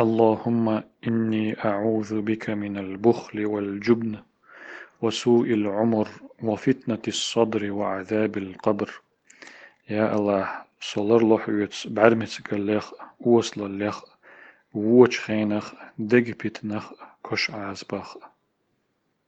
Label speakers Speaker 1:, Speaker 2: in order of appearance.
Speaker 1: اللهم إني أعوذ بك من البخل والجبن وسوء العمر وفتنة الصدر وعذاب القبر. يا الله صلر الله يوتس بعرمتك الليخ وصل الليخ ووش خينخ دق بيتنخ كش عزبخ